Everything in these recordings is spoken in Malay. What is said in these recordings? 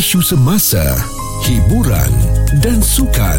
isu semasa, hiburan dan sukan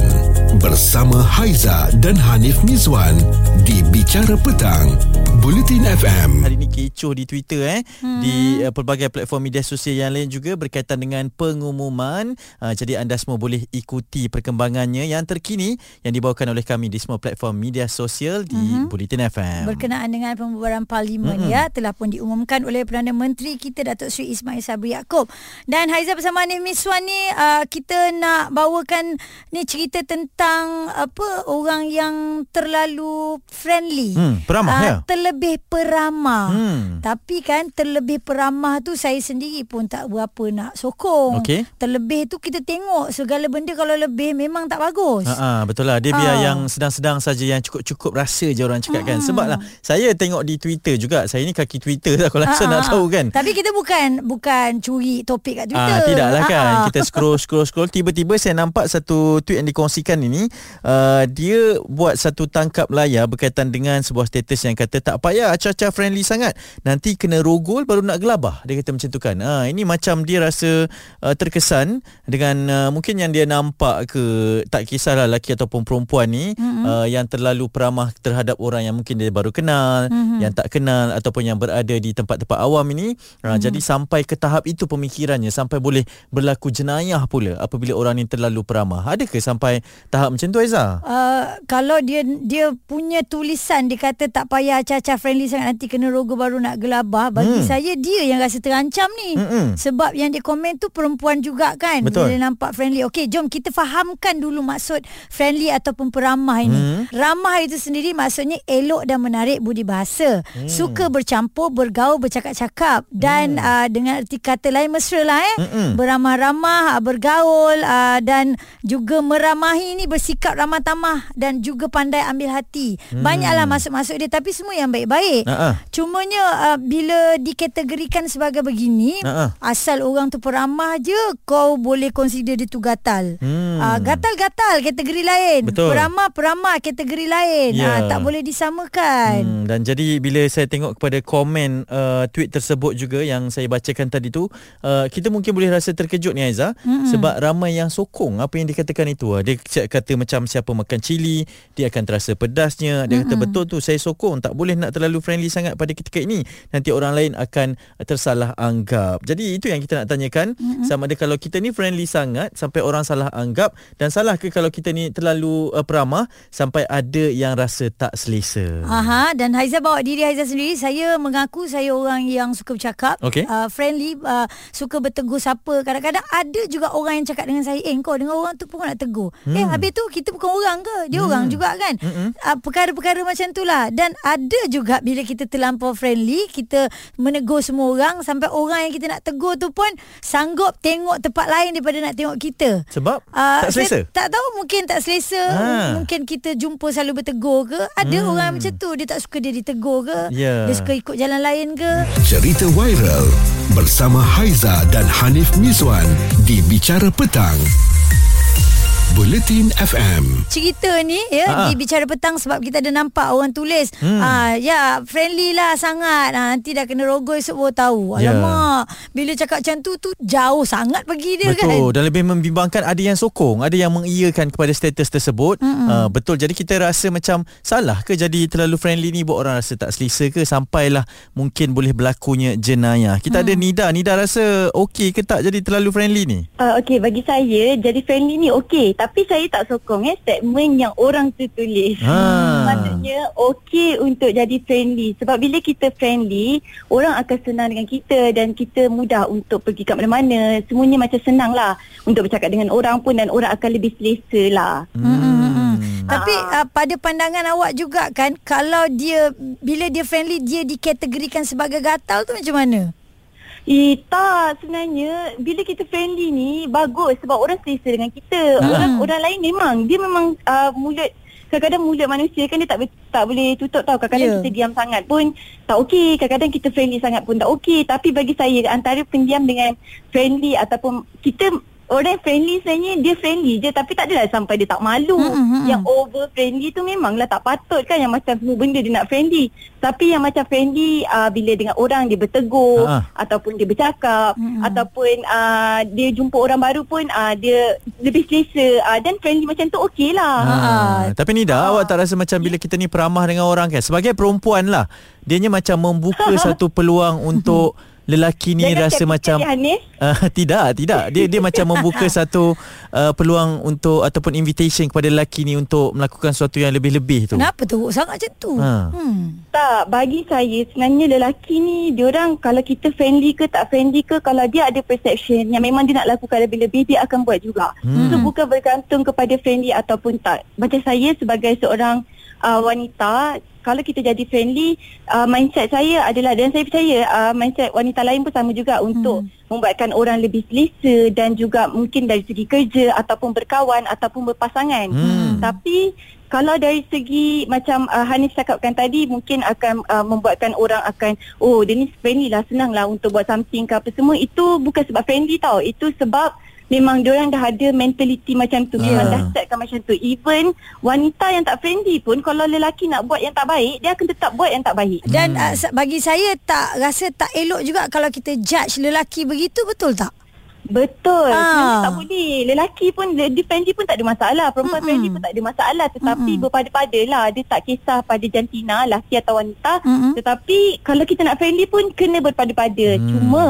bersama Haiza dan Hanif Mizwan di Bicara Petang, Bulletin FM. Hari ini kecoh di Twitter eh hmm. di uh, pelbagai platform media sosial yang lain juga berkaitan dengan pengumuman. Uh, jadi anda semua boleh ikuti perkembangannya yang terkini yang dibawakan oleh kami di semua platform media sosial di hmm. Bulletin FM. Berkenaan dengan pembubaran parlimen hmm. ya telah pun diumumkan oleh Perdana Menteri kita Datuk Seri Ismail Sabri Yaakob. Dan Haiza bersama Hanif Miswan ni uh, kita nak bawakan kan ni cerita tentang apa orang yang terlalu friendly. Hmm, peramah uh, ya. Terlebih peramah. Hmm. Tapi kan terlebih peramah tu saya sendiri pun tak berapa nak sokong. Okay. Terlebih tu kita tengok segala benda kalau lebih memang tak bagus. Ha uh-uh, betul lah. Dia biar uh. yang sedang-sedang saja yang cukup-cukup rasa je orang cakap kan. Sebab lah saya tengok di Twitter juga. Saya ni kaki Twitter lah kalau uh-uh. nak tahu kan. Tapi kita bukan bukan curi topik kat Twitter. Uh, tidaklah kan. Uh-uh. Kita scroll scroll scroll tiba-tiba saya nampak satu tweet yang dikongsikan ini uh, dia buat satu tangkap layar berkaitan dengan sebuah status yang kata tak payah acah-acah friendly sangat nanti kena rogol baru nak gelabah dia kata macam tu kan uh, ini macam dia rasa uh, terkesan dengan uh, mungkin yang dia nampak ke tak kisahlah lelaki ataupun perempuan ni mm-hmm. uh, yang terlalu peramah terhadap orang yang mungkin dia baru kenal mm-hmm. yang tak kenal ataupun yang berada di tempat-tempat awam ini uh, mm-hmm. jadi sampai ke tahap itu pemikirannya sampai boleh berlaku jenayah pula apabila orang ni terlalu peramah ramah. Adakah sampai tahap macam tu Aiza? Uh, kalau dia dia punya tulisan dia kata tak payah acah-acah friendly sangat nanti kena rogo baru nak gelabah. Bagi hmm. saya dia yang rasa terancam ni. Hmm-hmm. Sebab yang dia komen tu perempuan juga kan. Betul. Dia nampak friendly. Okey, jom kita fahamkan dulu maksud friendly ataupun peramah ini. Hmm. Ramah itu sendiri maksudnya elok dan menarik budi bahasa. Hmm. Suka bercampur, bergaul, bercakap-cakap dan hmm. uh, dengan erti kata lain mesra lah eh. Hmm. Beramah-ramah, bergaul uh, dan juga meramahi ni bersikap ramah tamah dan juga pandai ambil hati. Hmm. Banyaklah masuk-masuk dia tapi semua yang baik-baik. Uh-uh. Cumanya uh, bila dikategorikan sebagai begini, uh-uh. asal orang tu peramah je kau boleh consider dia tu gatal. Hmm. Uh, gatal-gatal kategori lain. Betul. Peramah-peramah kategori lain. Yeah. Uh, tak boleh disamakan. Hmm. Dan jadi bila saya tengok kepada komen uh, tweet tersebut juga yang saya bacakan tadi tu, uh, kita mungkin boleh rasa terkejut ni Aiza hmm. sebab ramai yang sokong apa yang dikatakan itu ah, dia kata macam siapa makan cili dia akan terasa pedasnya dia mm-hmm. kata betul tu saya sokong tak boleh nak terlalu friendly sangat pada ketika ini nanti orang lain akan tersalah anggap jadi itu yang kita nak tanyakan mm-hmm. sama ada kalau kita ni friendly sangat sampai orang salah anggap dan salah ke kalau kita ni terlalu uh, peramah sampai ada yang rasa tak selesa aha dan Haiza bawa diri Haiza sendiri saya mengaku saya orang yang suka bercakap okay. uh, friendly uh, suka bertegur siapa kadang-kadang ada juga orang yang cakap dengan saya eh kau dengan orang tu pun nak tegur. Hmm. Eh habis tu kita bukan orang ke? Dia hmm. orang juga kan? Hmm. Uh, perkara-perkara macam tu lah. Dan ada juga bila kita terlampau friendly, kita menegur semua orang sampai orang yang kita nak tegur tu pun sanggup tengok tempat lain daripada nak tengok kita. Sebab? Uh, tak selesa? Tak tahu mungkin tak selesa. Ha. Mungkin kita jumpa selalu bertegur ke? Ada hmm. orang macam tu. Dia tak suka dia ditegur ke? Yeah. Dia suka ikut jalan lain ke? Cerita viral bersama Haiza dan Hanif Miswan di Bicara Petang. Bulletin FM. Cerita ni ya Ha-ha. di bicara petang sebab kita ada nampak orang tulis hmm. ah ya friendly lah sangat. Ha, nanti dah kena rogol esok baru tahu. Ya. Alamak. Yeah. Bila cakap macam tu tu jauh sangat pergi dia betul. kan. Betul. Dan lebih membimbangkan ada yang sokong, ada yang mengiyakan kepada status tersebut. Uh, betul. Jadi kita rasa macam salah ke jadi terlalu friendly ni buat orang rasa tak selesa ke sampailah mungkin boleh berlakunya jenayah. Kita hmm. ada Nida. Nida rasa okey ke tak jadi terlalu friendly ni? Uh, okey bagi saya jadi friendly ni okey tapi saya tak sokong eh statement yang orang tu tulis. Ha. Maksudnya okey untuk jadi friendly sebab bila kita friendly, orang akan senang dengan kita dan kita mudah untuk pergi ke mana-mana. Semuanya macam senang lah untuk bercakap dengan orang pun dan orang akan lebih selesa lah. Hmm. Hmm. Tapi uh, pada pandangan awak juga kan kalau dia bila dia friendly dia dikategorikan sebagai gatal tu macam mana? Eh tak sebenarnya bila kita friendly ni bagus sebab orang selesa dengan kita. Hmm. Orang orang lain memang dia memang uh, mulut kadang-kadang mulut manusia kan dia tak tak boleh tutup tau. Kadang-kadang yeah. kita diam sangat pun tak okey. Kadang-kadang kita friendly sangat pun tak okey. Tapi bagi saya antara pendiam dengan friendly ataupun kita orang friendly sebenarnya dia friendly je tapi tak adalah sampai dia tak malu. Mm-mm. Yang over friendly tu memanglah tak patut kan yang macam semua benda dia nak friendly. Tapi yang macam friendly uh, bila dengan orang dia bertegur Ha. ataupun dia bercakap Mm-mm. ataupun uh, dia jumpa orang baru pun uh, dia lebih selesa uh, dan friendly macam tu okey lah. Ha. Ah, tapi ni dah awak tak rasa macam bila kita ni peramah dengan orang kan sebagai perempuan lah dianya macam membuka satu peluang untuk lelaki ni Jangan rasa macam dia, uh, tidak tidak dia dia macam membuka satu uh, peluang untuk ataupun invitation kepada lelaki ni untuk melakukan sesuatu yang lebih-lebih tu. Kenapa teruk sangat macam tu? Ha. Hmm. Tak, bagi saya sebenarnya lelaki ni diorang kalau kita friendly ke tak friendly ke kalau dia ada perception yang memang dia nak lakukan lebih-lebih dia akan buat juga. Hmm. So bukan bergantung kepada friendly ataupun tak. Macam saya sebagai seorang uh, wanita kalau kita jadi friendly uh, mindset saya adalah dan saya percaya uh, mindset wanita lain pun sama juga untuk membuatkan orang lebih selesa dan juga mungkin dari segi kerja ataupun berkawan ataupun berpasangan. Hmm. Tapi kalau dari segi macam uh, Hanif cakapkan tadi mungkin akan uh, membuatkan orang akan oh dia ni friendly lah senang lah untuk buat something ke apa semua itu bukan sebab friendly tau itu sebab memang diorang dah ada mentality macam tu memang Ah. dah setkan macam tu even wanita yang tak friendly pun kalau lelaki nak buat yang tak baik dia akan tetap buat yang tak baik Dan uh, sa- bagi saya tak rasa tak elok juga kalau kita judge lelaki begitu betul tak? Betul. Ah. Tak boleh. Lelaki pun dia friendly pun tak ada masalah. Perempuan Mm-mm. friendly pun tak ada masalah tetapi Mm-mm. berpada-pada lah. Dia tak kisah pada jantina, lelaki atau wanita. Mm-mm. Tetapi kalau kita nak friendly pun kena berpada-pada. Hmm. Cuma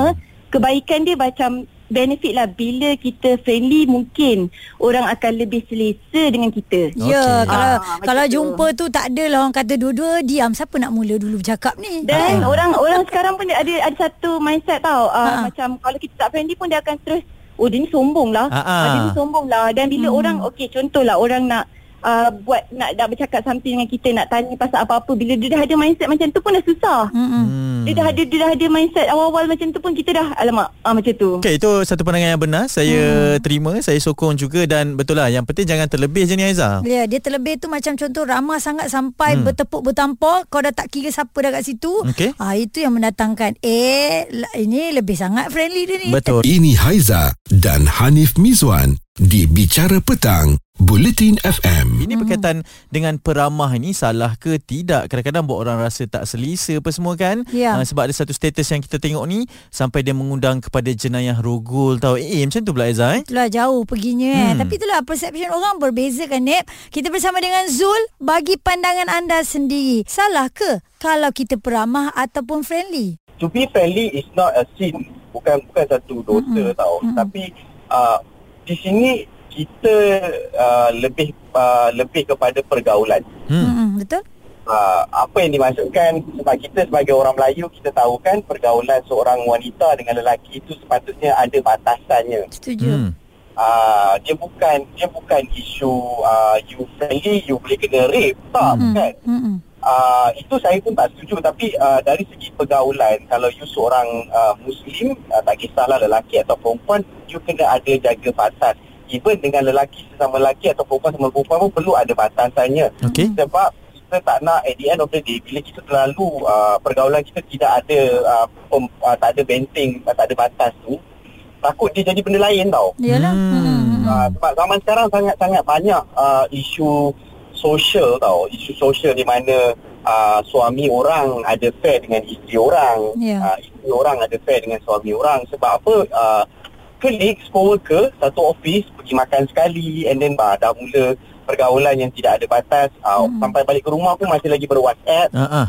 kebaikan dia macam benefit lah bila kita friendly mungkin orang akan lebih selesa dengan kita. Ya, Okey. kalau Ah, kalau tu. jumpa tu tak adalah orang kata dua-dua diam. Siapa nak mula dulu bercakap ni? Dan Ah. orang orang sekarang pun ada ada satu mindset tau. Uh, Ha. macam kalau kita tak friendly pun dia akan terus oh dia ni sombong lah. Ha, ha. Ah, dia ni sombong lah. Dan bila Hmm. orang okey contohlah orang nak uh, buat nak nak bercakap something dengan kita nak tanya pasal apa-apa bila dia dah ada mindset macam tu pun dah susah. Hmm. Dia dah ada dia dah ada mindset awal-awal macam tu pun kita dah alamak ah macam tu. Okey, itu satu pandangan yang benar. Saya hmm. terima, saya sokong juga dan betul lah. Yang penting jangan terlebih je ni Aiza. Ya, dia terlebih tu macam contoh ramah sangat sampai Hmm. bertepuk bertampar, kau dah tak kira siapa dah kat situ. Okey. Ah itu yang mendatangkan eh la- ini lebih sangat friendly dia ni. Betul. Ini Haiza dan Hanif Mizwan di Bicara Petang, Bulletin FM. Ini berkaitan dengan peramah ni salah ke tidak? Kadang-kadang buat orang rasa tak selesa apa semua kan? Ya. Uh, sebab ada satu status yang kita tengok ni sampai dia mengundang kepada jenayah rogol tau. Eh, macam tu pula Aiza eh? Itulah jauh perginya hmm. eh. Tapi itulah perception orang berbeza kan Nip. Kita bersama dengan Zul bagi pandangan anda sendiri. Salah ke kalau kita peramah ataupun friendly? to be friendly is not a sin bukan bukan satu dosa mm-hmm. tau mm-hmm. tapi uh, di sini kita uh, lebih uh, lebih kepada pergaulan Hmm. Hmm. Betul? uh, apa yang dimaksudkan sebab kita sebagai orang Melayu kita tahu kan pergaulan seorang wanita dengan lelaki itu sepatutnya ada batasannya Setuju. Hmm. uh, dia bukan dia bukan isu uh, you friendly you boleh kena rape tak Hmm. bukan Hmm. uh, itu saya pun tak setuju tapi uh, dari segi pergaulan kalau you seorang uh, muslim uh, tak kisahlah lelaki atau perempuan you kena ada jaga batas even dengan lelaki sesama lelaki atau perempuan sama perempuan pun perlu ada batasannya Okey. sebab kita tak nak at the end of the day bila kita terlalu uh, pergaulan kita tidak ada uh, pem, uh, tak ada benteng uh, tak ada batas tu takut dia jadi benda lain tau Yalah. Hmm. Hmm. Uh, sebab zaman sekarang sangat-sangat banyak uh, isu sosial tau, isu sosial di mana uh, suami orang ada affair dengan isteri orang, Ya. uh, isteri orang ada affair dengan suami orang. Sebab apa? Uh, colleagues, co-worker, satu office pergi makan sekali and then uh, dah mula pergaulan yang tidak ada batas. Uh, Hmm. Sampai balik ke rumah pun masih lagi ber-WhatsApp. Ah ah.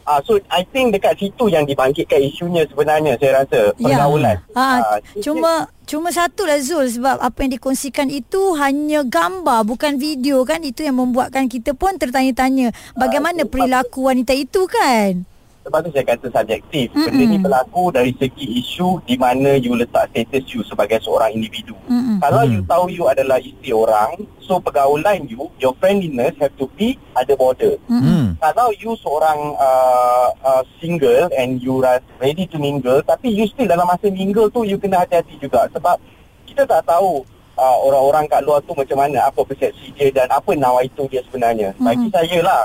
Uh, so I think dekat situ yang dibangkitkan isunya sebenarnya saya rasa pergaulan. Ah, Ah, cuma cuma satulah Zul sebab apa yang dikongsikan itu hanya gambar bukan video kan itu yang membuatkan kita pun tertanya-tanya bagaimana perilaku wanita itu kan. Sebab tu saya kata subjektif. Mm-mm. Benda ni berlaku dari segi isu di mana you letak status you sebagai seorang individu. Mm-mm. Kalau Hmm. you tahu you adalah isteri orang, so pergaulan you, your friendliness have to be ada border. Mm-mm. Hmm. Kalau you seorang uh, uh, single and you are ready to mingle, tapi you still dalam masa mingle tu you kena hati-hati juga sebab kita tak tahu uh, orang-orang kat luar tu macam mana, apa persepsi dia dan apa nawaitu dia sebenarnya. Bagi Mhm. saya lah,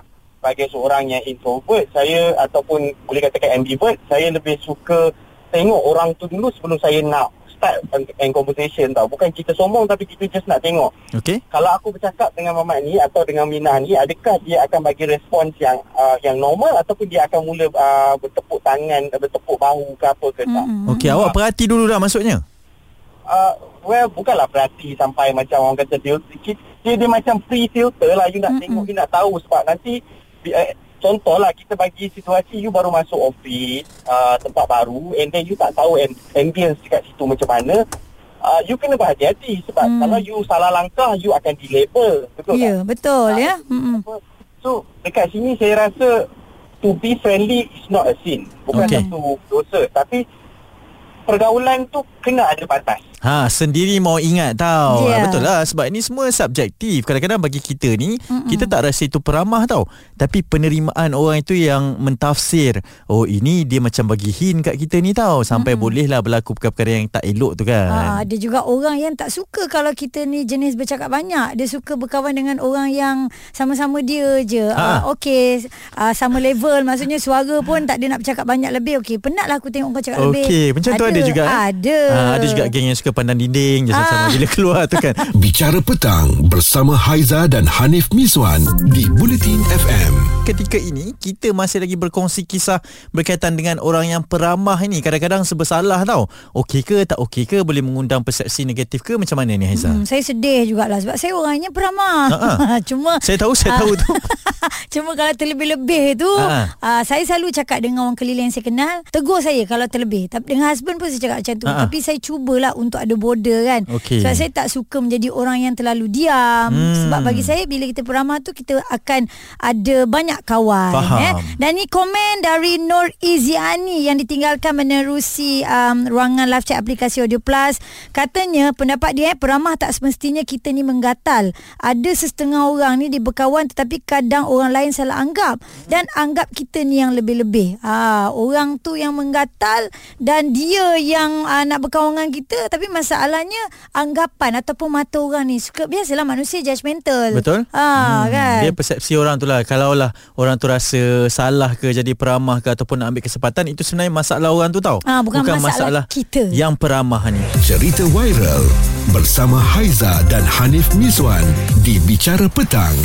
sebagai seorang yang introvert, saya ataupun boleh katakan ambivert, saya lebih suka tengok orang tu dulu sebelum saya nak start and conversation tau. Bukan kita sombong tapi kita just nak tengok. Okey. Kalau aku bercakap dengan Mamat ni atau dengan Minah ni, adakah dia akan bagi respons yang uh, yang normal ataupun dia akan mula uh, bertepuk tangan, bertepuk bahu ke apa ke tak. Mm-mm. Okey, awak perhati dulu dah maksudnya. Uh, well, bukanlah berarti sampai macam orang kata dia, dia, dia macam free filter lah. You nak Mm-mm. tengok, you nak tahu sebab nanti contohlah kita bagi situasi you baru masuk office uh, tempat baru and then you tak tahu am- ambience dekat situ macam mana uh, you kena berhati-hati sebab Hmm. hmm. kalau you salah langkah you akan dilabel betul Ya, tak? betul Ah, ya. Mm-mm. so dekat sini saya rasa to be friendly is not a sin bukan okay. satu dosa tapi pergaulan tu kena ada batas Ha, sendiri mau ingat tau. Ya. Yeah. Betul lah sebab ini semua subjektif. Kadang-kadang bagi kita ni Mm-mm. kita tak rasa itu peramah tau. Tapi penerimaan orang itu yang mentafsir. Oh, ini dia macam bagi hint kat kita ni tau sampai Mm-mm. bolehlah berlaku perkara-perkara yang tak elok tu kan. Ah, ada juga orang yang tak suka kalau kita ni jenis bercakap banyak. Dia suka berkawan dengan orang yang sama-sama dia je. Ah. Ah, Okey, ah, sama level. Maksudnya suara pun tak ada nak bercakap banyak lebih. Okey, penatlah aku tengok kau cakap lebih. Okey, macam tu ada juga. eh? Ada. Ha, ada juga geng yang suka pandang dinding je sama-sama Ah. bila keluar tu kan. Bicara petang bersama Haiza dan Hanif Miswan di Bulletin FM. Ketika ini kita masih lagi berkongsi kisah berkaitan dengan orang yang peramah ini. Kadang-kadang sebersalah tau. Okey ke tak okey ke boleh mengundang persepsi negatif ke macam mana ni Haiza? Hmm, saya sedih jugalah sebab saya orangnya peramah. Ha-ha. Cuma Saya tahu saya Ah. tahu tu. Cuma kalau terlebih-lebih tu Ha. uh, Saya selalu cakap dengan orang keliling yang saya kenal Tegur saya kalau terlebih Tapi dengan husband pun saya cakap macam tu Ha. Tapi saya cubalah untuk ada border kan Okey. Sebab saya tak suka menjadi orang yang terlalu diam Hmm. Sebab bagi saya bila kita beramah tu Kita akan ada banyak kawan Faham. eh. Dan ni komen dari Nur Iziani Yang ditinggalkan menerusi um, ruangan live chat aplikasi Audio Plus Katanya pendapat dia eh, peramah tak semestinya kita ni menggatal Ada setengah orang ni dia berkawan Tetapi kadang orang lain salah anggap Dan anggap kita ni yang lebih-lebih ha, Orang tu yang menggatal Dan dia yang uh, nak berkawan dengan kita Tapi masalahnya Anggapan ataupun mata orang ni Suka biasalah manusia judgemental Betul? ha, kan? Dia persepsi orang tu lah Kalau lah orang tu rasa salah ke Jadi peramah ke Ataupun nak ambil kesempatan Itu sebenarnya masalah orang tu tau Ah, bukan masalah kita. Yang peramah ni Cerita viral bersama Haiza dan Hanif Miswan di Bicara Petang.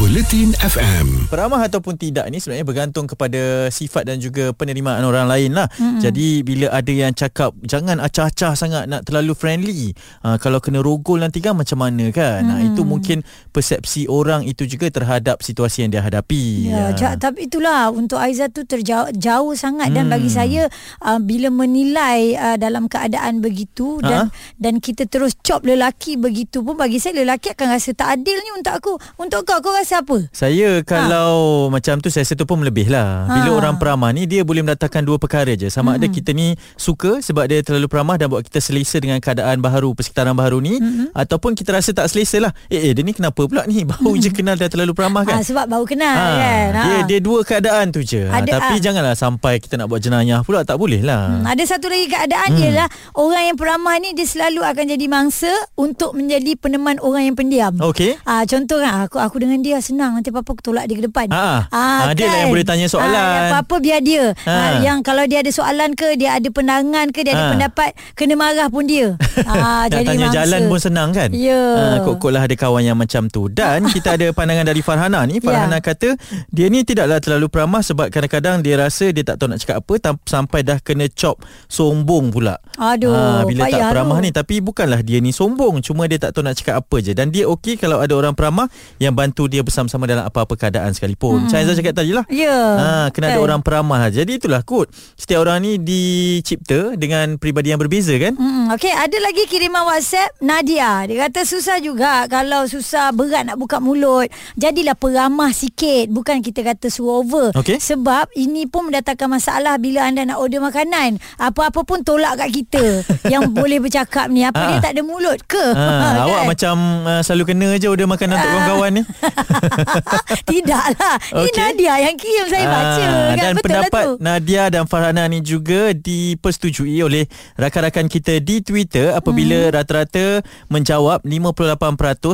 Bulletin FM. Peramah ataupun tidak ni sebenarnya bergantung kepada sifat dan juga penerimaan orang lain lah. Mm-hmm. Jadi bila ada yang cakap jangan acah-acah sangat nak terlalu friendly. Ha, kalau kena rogol nanti kan macam mana kan. Mm. Ha, itu mungkin persepsi orang itu juga terhadap situasi yang dia hadapi. Ya, ja, tapi itulah untuk Aiza tu terjauh jauh sangat dan Hmm. bagi saya uh, bila menilai uh, dalam keadaan begitu dan Ha? dan kita terus cop lelaki begitu pun bagi saya lelaki akan rasa tak adil ni untuk aku. Untuk kau kau rasa apa? Saya kalau ha. macam tu saya tu pun lebih lah. Ha. Bila orang peramah ni dia boleh mendatangkan dua perkara je. Sama mm-hmm. ada kita ni suka sebab dia terlalu peramah dan buat kita selesa dengan keadaan baharu, persekitaran baharu ni mm-hmm. ataupun kita rasa tak selesa lah. Eh, eh dia ni kenapa pula ni? Baru je kenal dah terlalu peramah kan? Ah, sebab baru kenal kan. Dia dia dua keadaan tu je. Ha, Ada, tapi ah. janganlah sampai kita nak buat jenayah pula tak boleh lah. Hmm, ada satu lagi keadaan hmm. ialah orang yang peramah ni dia selalu akan jadi mangsa untuk menjadi peneman orang yang pendiam. Okey. Ah contoh kan aku aku dengan dia senang nanti apa-apa tolak dia ke depan. Ah, ah, dia lah yang boleh tanya soalan. Ah, apa-apa biar dia. Ah. Ah. yang kalau dia ada soalan ke, dia ada pandangan ke, dia ada Ah. pendapat, kena marah pun dia. Nak jadi tanya mangsa. jalan pun senang kan Ya. Ah, Kok-kok lah ada kawan yang macam tu Dan kita ada pandangan dari Farhana ni Farhana Ya. kata Dia ni tidaklah terlalu peramah Sebab kadang-kadang dia rasa Dia tak tahu nak cakap apa tam- Sampai dah kena cop Sombong pula Aduh, Ah, Bila tak peramah tu. ni Tapi bukanlah dia ni sombong Cuma dia tak tahu nak cakap apa je Dan dia okey Kalau ada orang peramah Yang bantu dia bersama-sama Dalam apa-apa keadaan sekalipun Macam Aizah cakap tadi lah Ya. Ha, kena ada Kan? orang peramah. Jadi itulah kot Setiap orang ni dicipta Dengan peribadi yang berbeza kan Hmm, Okey, ada lagi kiriman WhatsApp Nadia. Dia kata susah juga kalau susah berat nak buka mulut. Jadilah peramah sikit, bukan kita kata suruh over. Okey. Sebab ini pun mendatangkan masalah bila anda nak order makanan. Apa-apa pun tolak kat kita yang boleh bercakap ni. Apa Ah. dia tak ada mulut ke? Ha, Kan? awak macam uh, selalu kena je order makanan untuk kawan-kawan ni. Tidaklah. Ini Okey. Nadia yang kirim saya baca. Ah, kan? dan Betul pendapat lah tu. Nadia dan Farhana ni juga dipersetujui oleh rakan-rakan kita di Twitter apabila Hmm. rata-rata menjawab 58%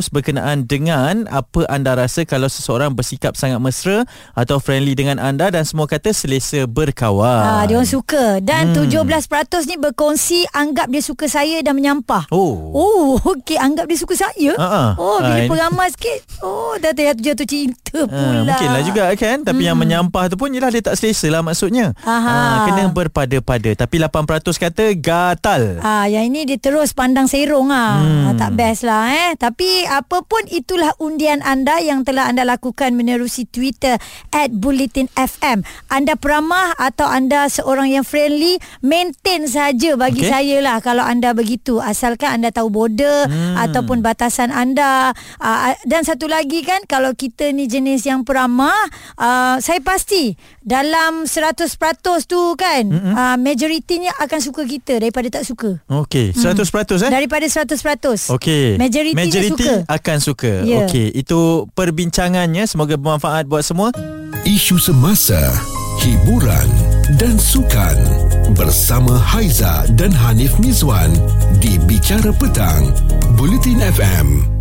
berkenaan dengan apa anda rasa kalau seseorang bersikap sangat mesra atau friendly dengan anda dan semua kata selesa berkawan. Ah, dia orang suka dan Hmm. hmm. 17% ni berkongsi anggap dia suka saya dan menyampah. Oh. Oh, okey anggap dia suka saya. Ah, ah. Oh, bila Ah, ini- peramai sikit. Oh, dah jatuh jatuh cinta Ha, pula. mungkinlah juga kan Tapi yang menyampah tu pun Yelah dia tak selesa lah maksudnya Aha. ha, Kena berpada-pada Tapi 8% kata gatal Ah, yang ini dia terus pandang serong ah. Hmm. Hmm. Tak best lah eh. Tapi apa pun itulah undian anda yang telah anda lakukan menerusi Twitter at Bulletin FM. Anda peramah atau anda seorang yang friendly, maintain saja bagi okay. saya lah kalau anda begitu. Asalkan anda tahu border Hmm. hmm. ataupun batasan anda. Ah, dan satu lagi kan kalau kita ni jenis yang peramah, ah, saya pasti dalam 100% tu kan, Hmm. ah, majoritinya akan suka kita daripada tak suka. Okey 100% eh Daripada 100%. Okey. Majoriti, Majoriti suka. akan suka. Ya. Okey, itu perbincangannya semoga bermanfaat buat semua. Isu semasa, hiburan dan sukan bersama Haiza dan Hanif Mizwan di Bicara Petang, Bulletin FM.